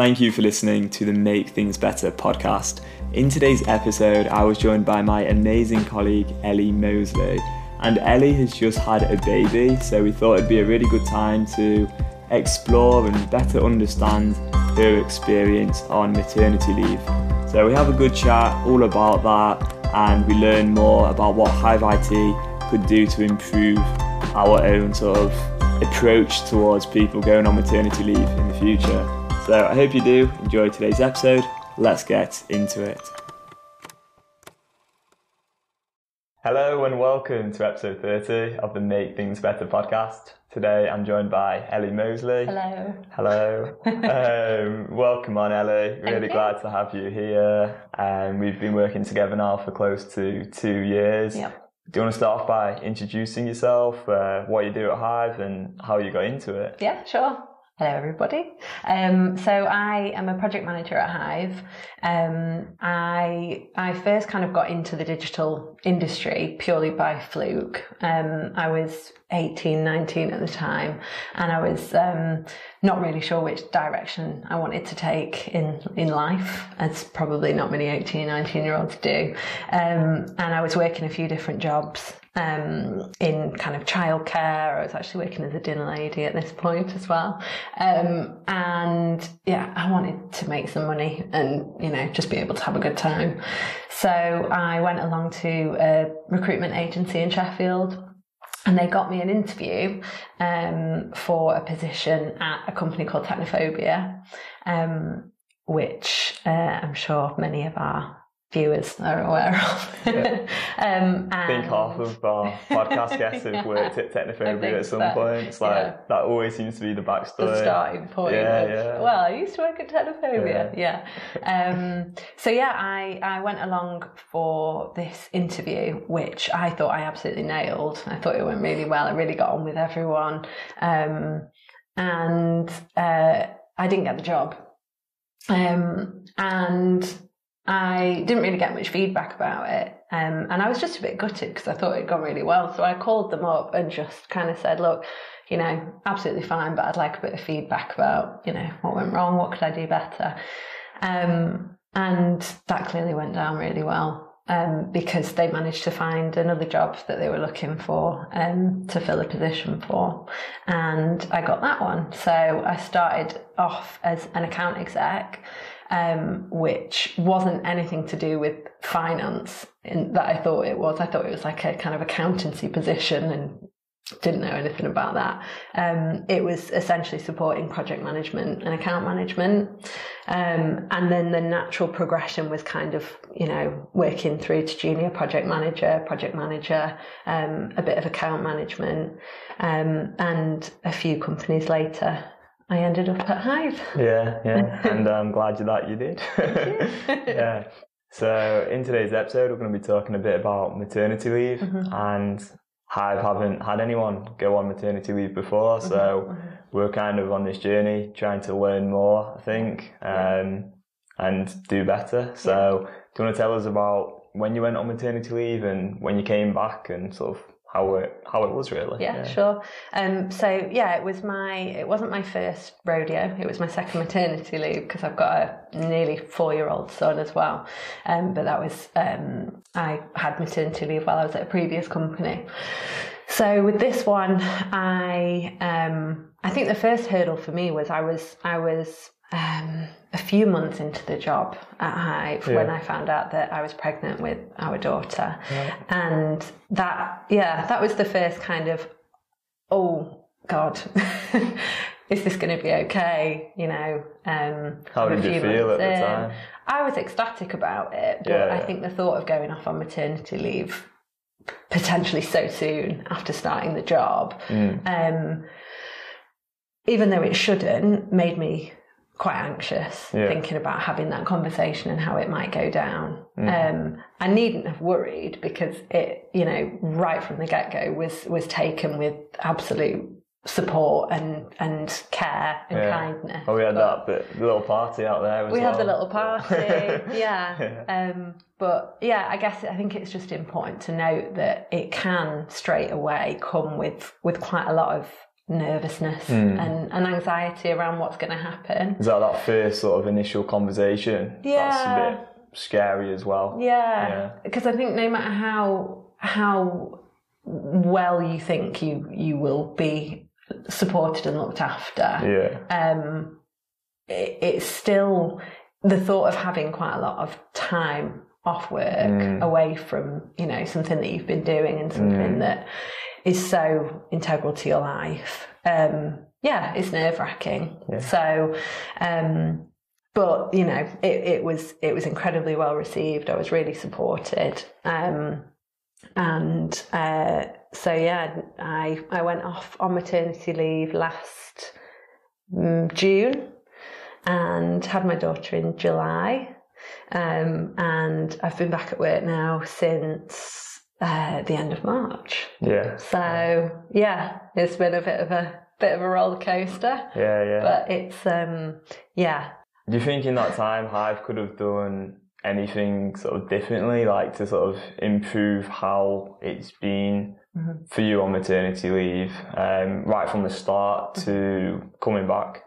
Thank you for listening to the Make Things Better podcast. In today's episode, I was joined by my amazing colleague Ellie Mosley. And Ellie has just had a baby, so we thought it'd be a really good time to explore and better understand her experience on maternity leave. So we have a good chat all about that, and we learn more about what Hive IT could do to improve our own sort of approach towards people going on maternity leave in the future. So I hope you do enjoy today's episode. Let's get into it. Hello and welcome to episode 30 of the Make Things Better podcast. Today I'm joined by Ellie Mosley. Hello. Hello. um, welcome on, Ellie. Really glad to have you here. And um, we've been working together now for close to two years. Yep. Do you want to start off by introducing yourself, uh, what you do at Hive, and how you got into it? Yeah, sure. Hello, everybody. Um, so I am a project manager at Hive. Um, I I first kind of got into the digital industry purely by fluke. Um, I was 18, 19 at the time, and I was um, not really sure which direction I wanted to take in in life, as probably not many 18, 19 year olds do. Um, and I was working a few different jobs um, in kind of childcare. I was actually working as a dinner lady at this point as well. Um, and yeah, I wanted to make some money and, you know, just be able to have a good time. So I went along to a recruitment agency in Sheffield and they got me an interview um, for a position at a company called Technophobia, um, which uh, I'm sure many of our viewers are aware of. Yeah. um, I think half of our podcast guests have worked at Technophobia at some so. point. It's like yeah. that always seems to be the backstory. The starting point. Yeah, yeah. Well, I used to work at Technophobia. Yeah. yeah. Um, so yeah, I I went along for this interview, which I thought I absolutely nailed. I thought it went really well. I really got on with everyone, um, and uh, I didn't get the job. Um, and I didn't really get much feedback about it. Um, and I was just a bit gutted because I thought it'd gone really well. So I called them up and just kind of said, look, you know, absolutely fine, but I'd like a bit of feedback about, you know, what went wrong, what could I do better? Um, and that clearly went down really well. Um, because they managed to find another job that they were looking for um, to fill a position for. And I got that one. So I started off as an account exec um, which wasn't anything to do with finance in, that I thought it was. I thought it was like a kind of accountancy position and didn't know anything about that. Um, it was essentially supporting project management and account management. Um, and then the natural progression was kind of, you know, working through to junior project manager, project manager, um, a bit of account management, um, and a few companies later, I ended up at Hive. Yeah, yeah, and I'm glad that you did. yeah. So in today's episode, we're going to be talking a bit about maternity leave, mm-hmm. and Hive haven't had anyone go on maternity leave before, mm-hmm. so mm-hmm. we're kind of on this journey trying to learn more, I think, um, and do better. So, do you want to tell us about when you went on maternity leave and when you came back and sort of how it how it was really. Yeah, yeah. sure. Um, so yeah, it was my it wasn't my first rodeo. It was my second maternity leave because I've got a nearly four year old son as well. Um, but that was um, I had maternity leave while I was at a previous company. So with this one, I um, I think the first hurdle for me was I was I was um, a few months into the job at Hive yeah. when I found out that I was pregnant with our daughter. Yeah. And that, yeah, that was the first kind of, oh, God, is this going to be okay? You know, um, how did you feel at the time? I was ecstatic about it, but yeah. I think the thought of going off on maternity leave potentially so soon after starting the job, mm. um, even though it shouldn't, made me quite anxious yeah. thinking about having that conversation and how it might go down. Mm. Um, I needn't have worried because it, you know, right from the get go was was taken with absolute support and and care and yeah. kindness. Oh, we had but that bit, little party out there. we well. had the little party, yeah. yeah. Um, but yeah, I guess I think it's just important to note that it can straight away come with with quite a lot of nervousness mm. and, and anxiety around what's going to happen. Is that that first sort of initial conversation? Yeah. That's a bit scary as well. Yeah. Because yeah. I think no matter how how well you think you you will be supported and looked after, yeah. um, it, it's still the thought of having quite a lot of time off work mm. away from you know something that you've been doing and something mm. that is so integral to your life. Um, yeah it's nerve wracking yeah. so um, but you know it, it was it was incredibly well received. I was really supported. Um, and uh, so yeah i i went off on maternity leave last mm, june and had my daughter in july. Um, and I've been back at work now since uh, the end of March. Yeah. So yeah, it's been a bit of a bit of a roller coaster. Yeah, yeah. But it's um, yeah. Do you think in that time Hive could have done anything sort of differently, like to sort of improve how it's been mm-hmm. for you on maternity leave, um, right from the start to coming back?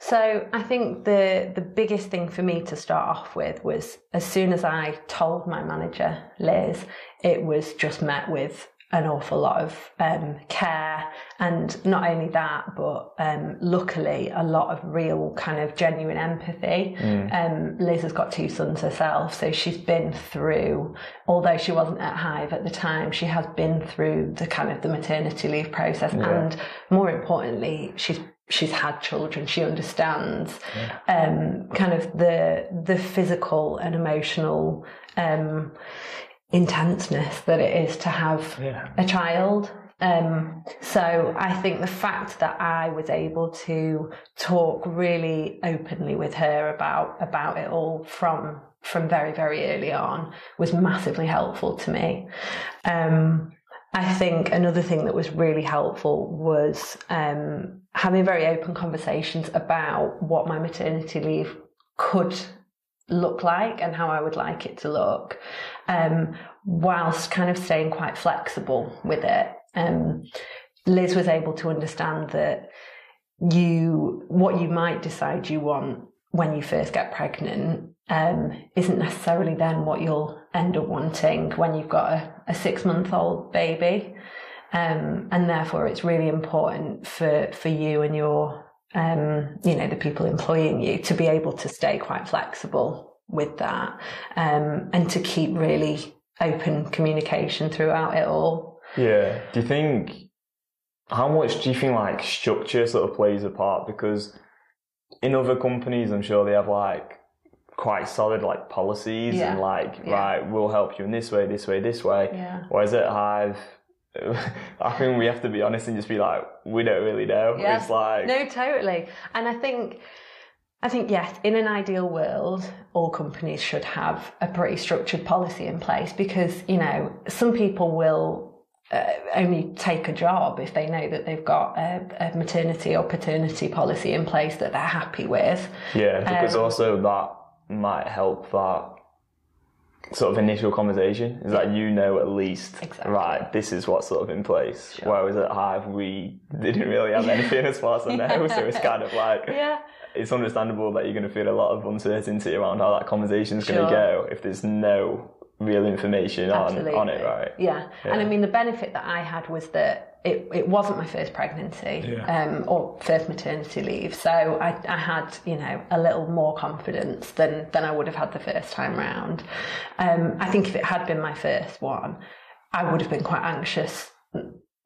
So I think the the biggest thing for me to start off with was as soon as I told my manager Liz, it was just met with an awful lot of um, care and not only that but um, luckily a lot of real kind of genuine empathy mm. um, liz has got two sons herself so she's been through although she wasn't at hive at the time she has been through the kind of the maternity leave process yeah. and more importantly she's she's had children she understands um, kind of the the physical and emotional um, intenseness that it is to have yeah. a child um, so I think the fact that I was able to talk really openly with her about about it all from from very very early on was massively helpful to me. Um, I think another thing that was really helpful was um, having very open conversations about what my maternity leave could look like and how I would like it to look, um, whilst kind of staying quite flexible with it. Um, Liz was able to understand that you what you might decide you want when you first get pregnant um, isn't necessarily then what you'll end up wanting when you've got a, a six month old baby. Um, and therefore, it's really important for, for you and your, um, you know, the people employing you to be able to stay quite flexible with that um, and to keep really open communication throughout it all. Yeah. Do you think, how much do you think like structure sort of plays a part? Because in other companies, I'm sure they have like quite solid like policies yeah. and like yeah. right we'll help you in this way this way this way yeah. whereas at hive I think we have to be honest and just be like we don't really know yeah. it's like no totally and I think I think yes in an ideal world all companies should have a pretty structured policy in place because you know some people will uh, only take a job if they know that they've got a, a, maternity or paternity policy in place that they're happy with. Yeah, because um, also that might help that sort of initial conversation is that you know at least exactly. right this is what's sort of in place sure. whereas at hive we didn't really have anything as far as i know so it's kind of like yeah it's understandable that you're going to feel a lot of uncertainty around how that conversation is sure. going to go if there's no real information on, on it right yeah. yeah and i mean the benefit that i had was that it, it wasn't my first pregnancy yeah. um, or first maternity leave, so I, I had you know a little more confidence than than I would have had the first time round. Um, I think if it had been my first one, I would have been quite anxious,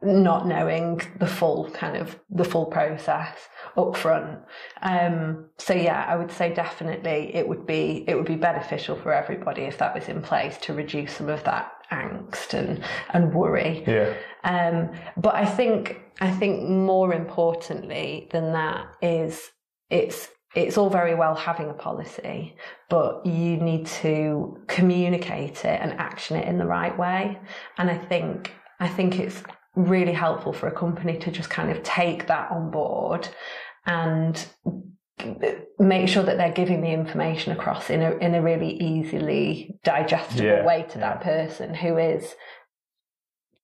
not knowing the full kind of the full process up front. Um, so yeah, I would say definitely it would be it would be beneficial for everybody if that was in place to reduce some of that angst and and worry. Yeah. Um, but I think I think more importantly than that is it's it's all very well having a policy, but you need to communicate it and action it in the right way. And I think I think it's really helpful for a company to just kind of take that on board and make sure that they're giving the information across in a in a really easily digestible yeah, way to yeah. that person who is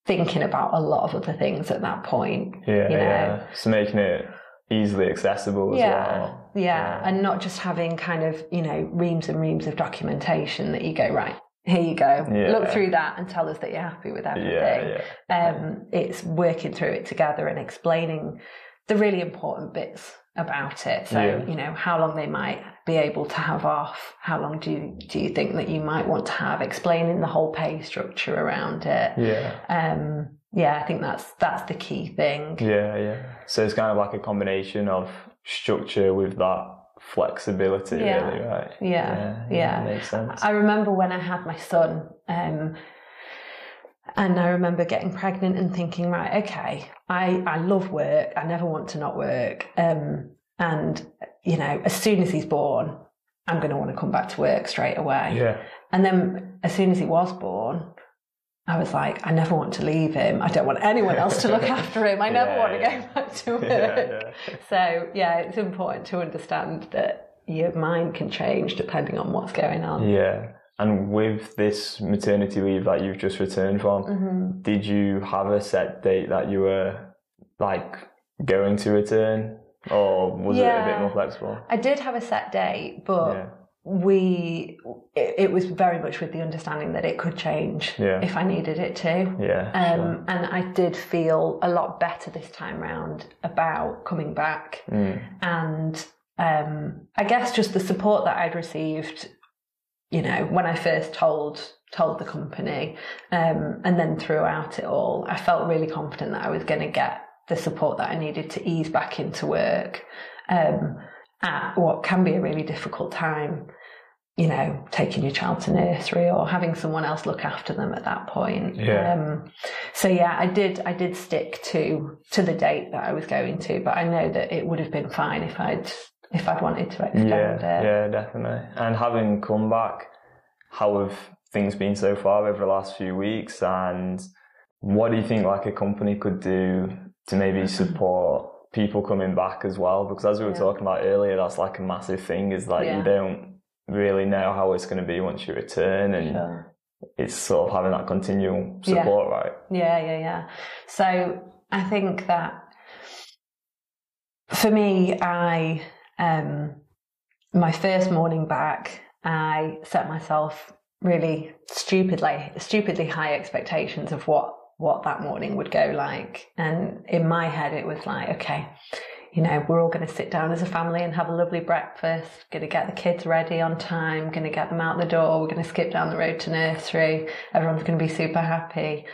thinking about a lot of other things at that point. Yeah, you know? yeah. So making it easily accessible as yeah, well. Yeah. yeah, and not just having kind of you know reams and reams of documentation that you go right. Here you go. Yeah. Look through that and tell us that you're happy with everything. Yeah, yeah. Um, it's working through it together and explaining the really important bits about it. So, you know, how long they might be able to have off, how long do you, do you think that you might want to have, explaining the whole pay structure around it. Yeah. Um, yeah, I think that's that's the key thing. Yeah, yeah. So it's kind of like a combination of structure with that flexibility, yeah. really, right? Yeah, yeah, yeah. Makes sense. I remember when I had my son, um, and I remember getting pregnant and thinking, right, okay, I, I love work. I never want to not work. Um, and, you know, as soon as he's born, I'm going to want to come back to work straight away. Yeah. And then as soon as he was born, I was like, I never want to leave him. I don't want anyone else to look after him. I yeah, never want to yeah. go back to work. Yeah, so, yeah, it's important to understand that your mind can change depending on what's going on. Yeah. And with this maternity leave that you've just returned from, mm-hmm. did you have a set date that you were like going to return, or was yeah, it a bit more flexible? I did have a set date, but yeah. We it, it, was very much with the understanding that it could change yeah. if I needed it to. Yeah, um, and I did feel a lot better this time round about coming back, mm. and um, I guess just the support that I'd received you know, when I first told told the company, um, and then throughout it all, I felt really confident that I was going to get the support that I needed to ease back into work um, at what can be a really difficult time. You know, taking your child to nursery or having someone else look after them at that point. Yeah. Um, so yeah, I did. I did stick to to the date that I was going to, but I know that it would have been fine if I'd if I'd wanted to extend yeah, it. Yeah, definitely. And having come back, how have things been so far over the last few weeks? And what do you think like a company could do to maybe support people coming back as well? Because as we were yeah. talking about earlier, that's like a massive thing is like yeah. you don't really know how it's going to be once you return and sure. it's sort of having that continual support, yeah. right? Yeah, yeah, yeah. So I think that for me, I um, my first morning back, I set myself really stupidly, stupidly high expectations of what what that morning would go like. And in my head, it was like, okay, you know, we're all going to sit down as a family and have a lovely breakfast, going to get the kids ready on time, going to get them out the door, we're going to skip down the road to nursery, everyone's going to be super happy.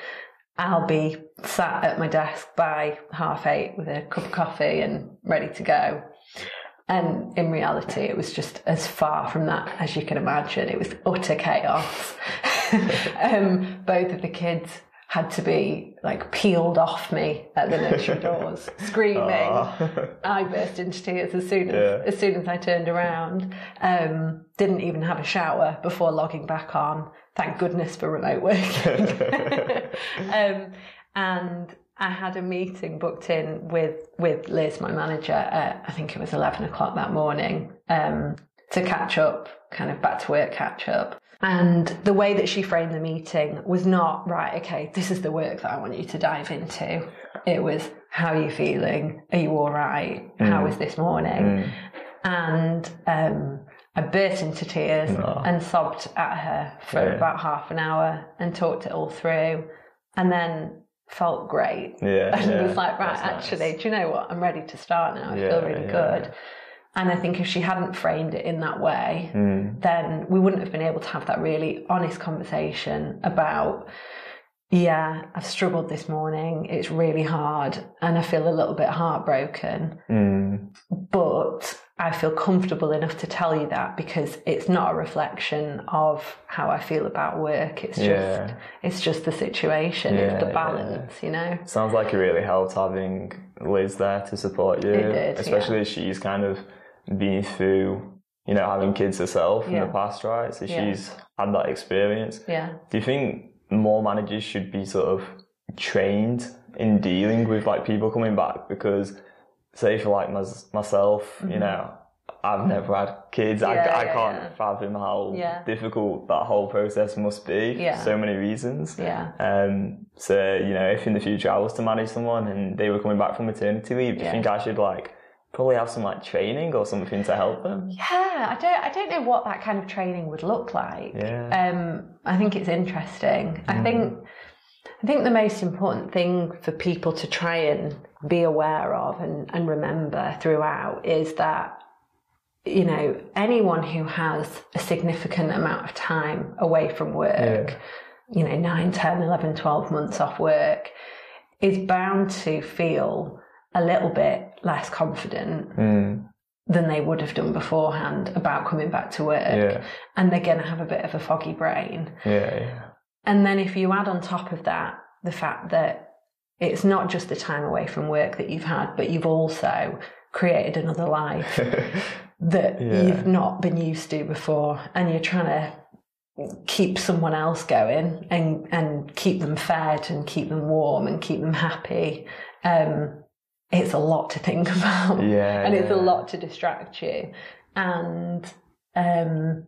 I'll be sat at my desk by half eight with a cup of coffee and ready to go. And in reality, it was just as far from that as you can imagine. It was utter chaos. um, both of the kids had to be like peeled off me at the nursery doors, screaming. I burst into tears as soon as yeah. as soon as I turned around. Um, didn't even have a shower before logging back on. Thank goodness for remote working. um, and I had a meeting booked in with with Liz, my manager, at, I think it was eleven o'clock that morning, um, to catch up, kind of back to work catch up. And the way that she framed the meeting was not right. Okay, this is the work that I want you to dive into. It was how are you feeling? Are you all right? Mm. How was this morning? Mm. And um, I burst into tears no. and sobbed at her for yeah. about half an hour and talked it all through. And then felt great. Yeah. And yeah, was like, right, actually, nice. do you know what? I'm ready to start now. I yeah, feel really good. And I think if she hadn't framed it in that way, mm. then we wouldn't have been able to have that really honest conversation about, yeah, I've struggled this morning. It's really hard and I feel a little bit heartbroken. Mm. But I feel comfortable enough to tell you that because it's not a reflection of how I feel about work. It's yeah. just it's just the situation. Yeah, it's the balance, yeah. you know. Sounds like it really helped having Liz there to support you. It did, especially as she's kind of been through, you know, having kids herself in the past, right? So she's had that experience. Yeah. Do you think more managers should be sort of trained in dealing with like people coming back because say for like my, myself, mm-hmm. you know, I've never had kids. I, Yeah, I yeah, can't yeah. fathom how Yeah. difficult that whole process must be Yeah. for so many reasons. Yeah. Um, so, you know, if in the future I was to manage someone and they were coming back from maternity leave, do you think I should like probably have some like training or something to help them? Yeah, I don't I don't know what that kind of training would look like. Yeah. Um, I think it's interesting. I think I think the most important thing for people to try and be aware of and, and remember throughout is that you know anyone who has a significant amount of time away from work Yeah. you know 9 10 11 12 months off work is bound to feel a little bit less confident Mm, than they would have done beforehand about coming back to work. yeah, And they're going to have a bit of a foggy brain. yeah, yeah. And then if you add on top of that the fact that it's not just the time away from work that you've had, but you've also created another life that Yeah. you've not been used to before, and you're trying to keep someone else going and and keep them fed and keep them warm and keep them happy. Um, it's a lot to think about Yeah, and it's a lot to distract you. And um,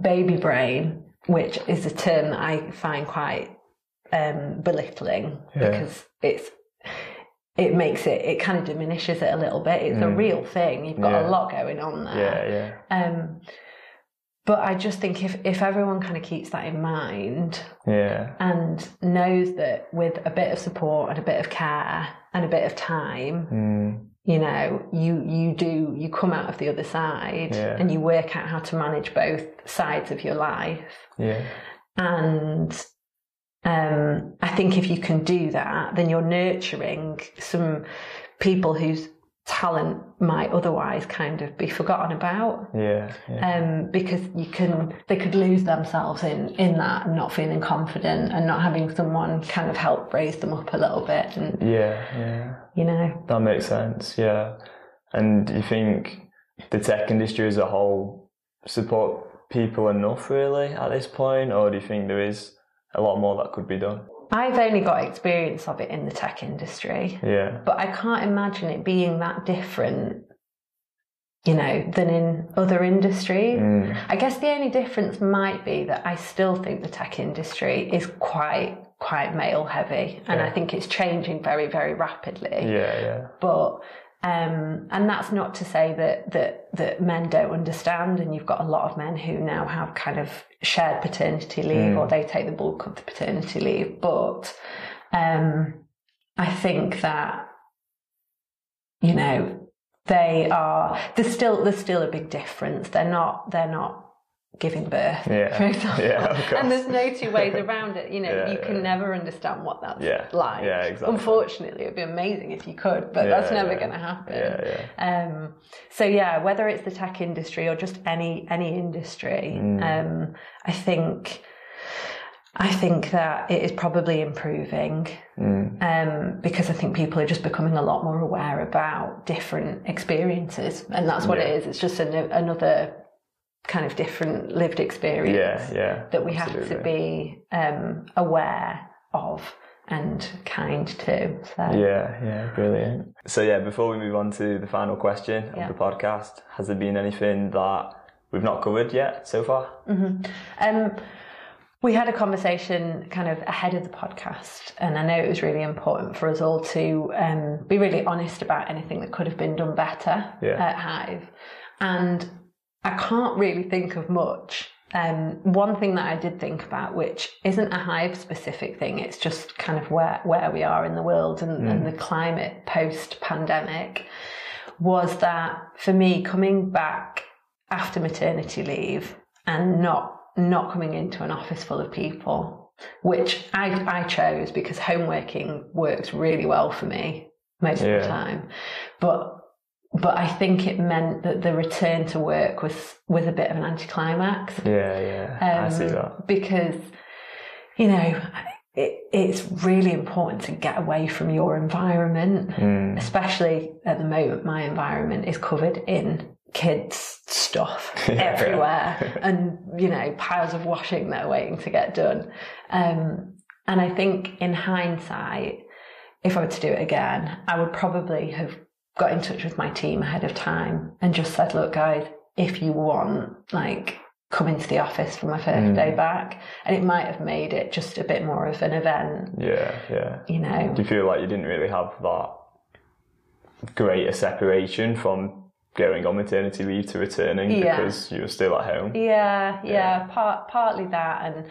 baby brain, which is a term that I find quite um, belittling Yeah. because it's it makes it it kind of diminishes it a little bit. It's a Mm. real thing. You've got Yeah. a lot going on there. Yeah, yeah, Um, but I just think if if everyone kind of keeps that in mind yeah, and knows that with a bit of support and a bit of care and a bit of time, mm, you know you you do you come out of the other side Yeah. and you work out how to manage both sides of your life. Yeah, and um i think if you can do that then you're nurturing some people whose talent might otherwise kind of be forgotten about yeah, yeah. um, because you can they could lose themselves in in that and not feeling confident and not having someone kind of help raise them up a little bit and yeah, yeah. you know That makes sense, yeah. And do you think the tech industry as a whole support people enough really at this point, or do you think there is a lot more that could be done? I've only got experience of it in the tech industry, Yeah, but I can't imagine it being that different, you know, than in other industries. mm, I guess the only difference might be that I still think the tech industry is quite quite male heavy, and I think it's changing very very rapidly. yeah, yeah, But um, and that's not to say that that that men don't understand, and you've got a lot of men who now have kind of shared paternity leave, Mm. or they take the bulk of the paternity leave. But um, I think that you know they are there's still there's still a big difference. They're not they're not giving birth, Yeah. for example, Yeah, of course. and there's no two ways around it. You know, Yeah, you can never understand what that's like. yeah, exactly. Unfortunately, it'd be amazing if you could, but that's never going to happen. yeah, yeah. Um, so yeah, whether it's the tech industry or just any any industry, Mm. um, I think I think that it is probably improving Mm, um, because I think people are just becoming a lot more aware about different experiences, and that's what it Yeah. is. It's just an, another kind of different lived experience yeah, yeah. that we have to be um, aware of and kind to. So. Yeah, yeah, brilliant. So yeah, before we move on to the final question of Yeah. the podcast, has there been anything that we've not covered yet so far? Um, we had a conversation kind of ahead of the podcast, and I know it was really important for us all to um, be really honest about anything that could have been done better Yeah. at Hive. And I can't really think of much. Um, one thing that I did think about, which isn't a Hive specific thing, it's just kind of where, where we are in the world and, and the climate post pandemic, was that for me, coming back after maternity leave and not not coming into an office full of people, which I, I chose because home working works really well for me most of the time. But but I think it meant that the return to work was was a bit of an anticlimax. Yeah, yeah, I see Um, that. Because, you know, it, it's really important to get away from your environment, Mm, especially at the moment. My environment is covered in kids' stuff Yeah. everywhere and, you know, piles of washing that are waiting to get done. Um, and I think in hindsight, if I were to do it again, I would probably have got in touch with my team ahead of time and just said, look, guys, if you want, like, come into the office for my first mm. day back. And it might have made it just a bit more of an event. Yeah, yeah. You know. Do you feel like you didn't really have that greater separation from going on maternity leave to returning yeah. because you were still at home? Yeah, yeah. yeah. Part, partly that and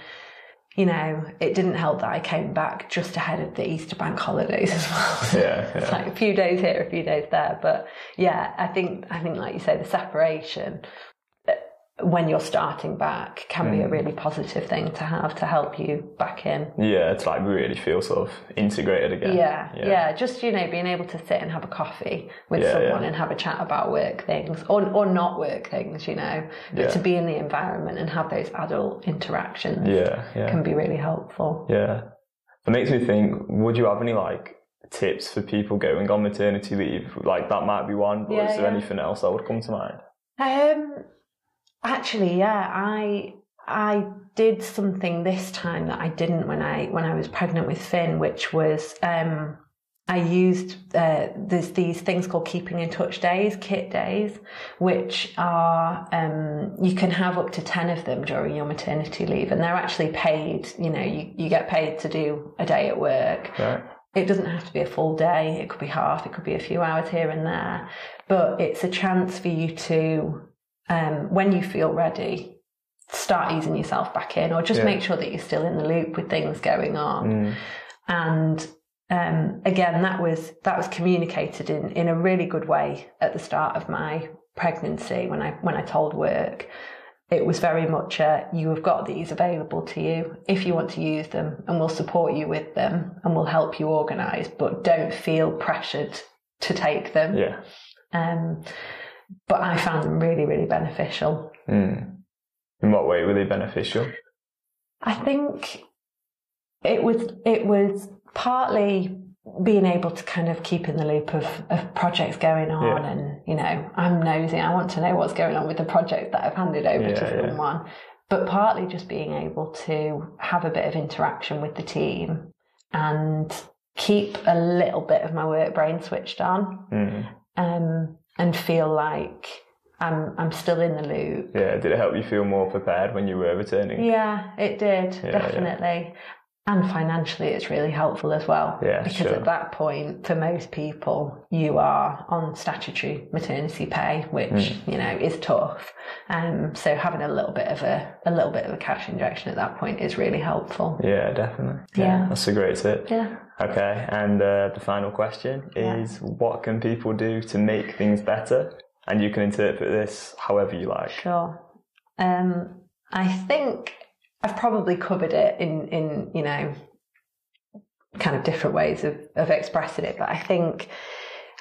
you know, it didn't help that I came back just ahead of the Easter bank holidays as well. Yeah, yeah. like a few days here, a few days there. But yeah, I think I think like you say, the separation when you're starting back can mm. be a mm. really positive thing to have to help you back in. Yeah, it's like really feel sort of integrated again. Yeah, yeah, yeah. Just you know, being able to sit and have a coffee with yeah, someone yeah. and have a chat about work things or or not work things, you know, but to be in the environment and have those adult interactions. Yeah, yeah. can be really helpful. Yeah, it makes me think. Would you have any like tips for people going on maternity leave? Like that might be one, but is there anything else that would come to mind? Um Actually, yeah, I I did something this time that I didn't when I when I was pregnant with Finn, which was um, I used uh, there's these things called keeping in touch days, kit days, which are um, you can have up to ten of them during your maternity leave, and they're actually paid. You know, you, you get paid to do a day at work. Right. It doesn't have to be a full day. It could be half. It could be a few hours here and there, but it's a chance for you to um, when you feel ready, start easing yourself back in, or just yeah. make sure that you're still in the loop with things going on. Mm. And um, again, that was that was communicated in in a really good way at the start of my pregnancy when I when I told work. It was very much a, you have got these available to you if you want to use them, and we'll support you with them, and we'll help you organise. But don't feel pressured to take them. Yeah. Um, but I found them really, really beneficial. Mm. In what way were they beneficial? I think it was it was partly being able to kind of keep in the loop of, of projects going on yeah. and you know I'm nosy I want to know what's going on with the project that I've handed over yeah, to someone yeah. but partly just being able to have a bit of interaction with the team and keep a little bit of my work brain switched on mm. um, and feel like I'm I'm still in the loop. Yeah, did it help you feel more prepared when you were returning? Yeah, it did yeah, definitely. Yeah. And financially, it's really helpful as well. Yeah, because sure. at that point, for most people, you are on statutory maternity pay, which mm. you know is tough. Um, so having a little bit of a a little bit of a cash injection at that point is really helpful. Yeah, definitely. Yeah, yeah. that's a great tip. Yeah. Okay, and uh, the final question is: yeah. What can people do to make things better? And you can interpret this however you like. Sure. Um, I think I've probably covered it in, in you know, kind of different ways of, of expressing it, but I think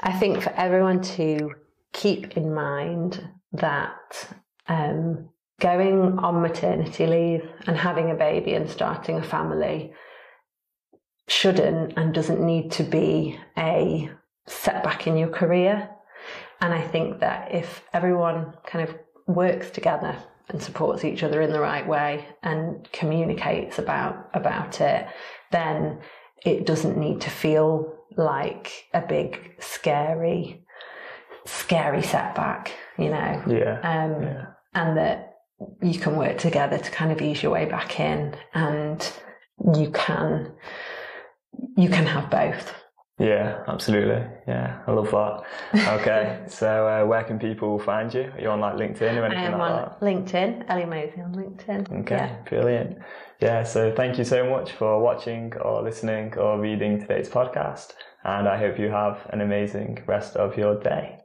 I think for everyone to keep in mind that um, going on maternity leave and having a baby and starting a family shouldn't and doesn't need to be a setback in your career. And I think that if everyone kind of works together and supports each other in the right way and communicates about about it, then it doesn't need to feel like a big scary scary setback, you know. Yeah. Um yeah. and that you can work together to kind of ease your way back in and you can you can have both. Yeah, absolutely. Yeah, I love that. Okay, so uh, where can people find you? Are you on like LinkedIn or anything I am like on that? LinkedIn, Ellie Mosley on LinkedIn. Okay, yeah. brilliant. Yeah, so thank you so much for watching or listening or reading today's podcast, and I hope you have an amazing rest of your day.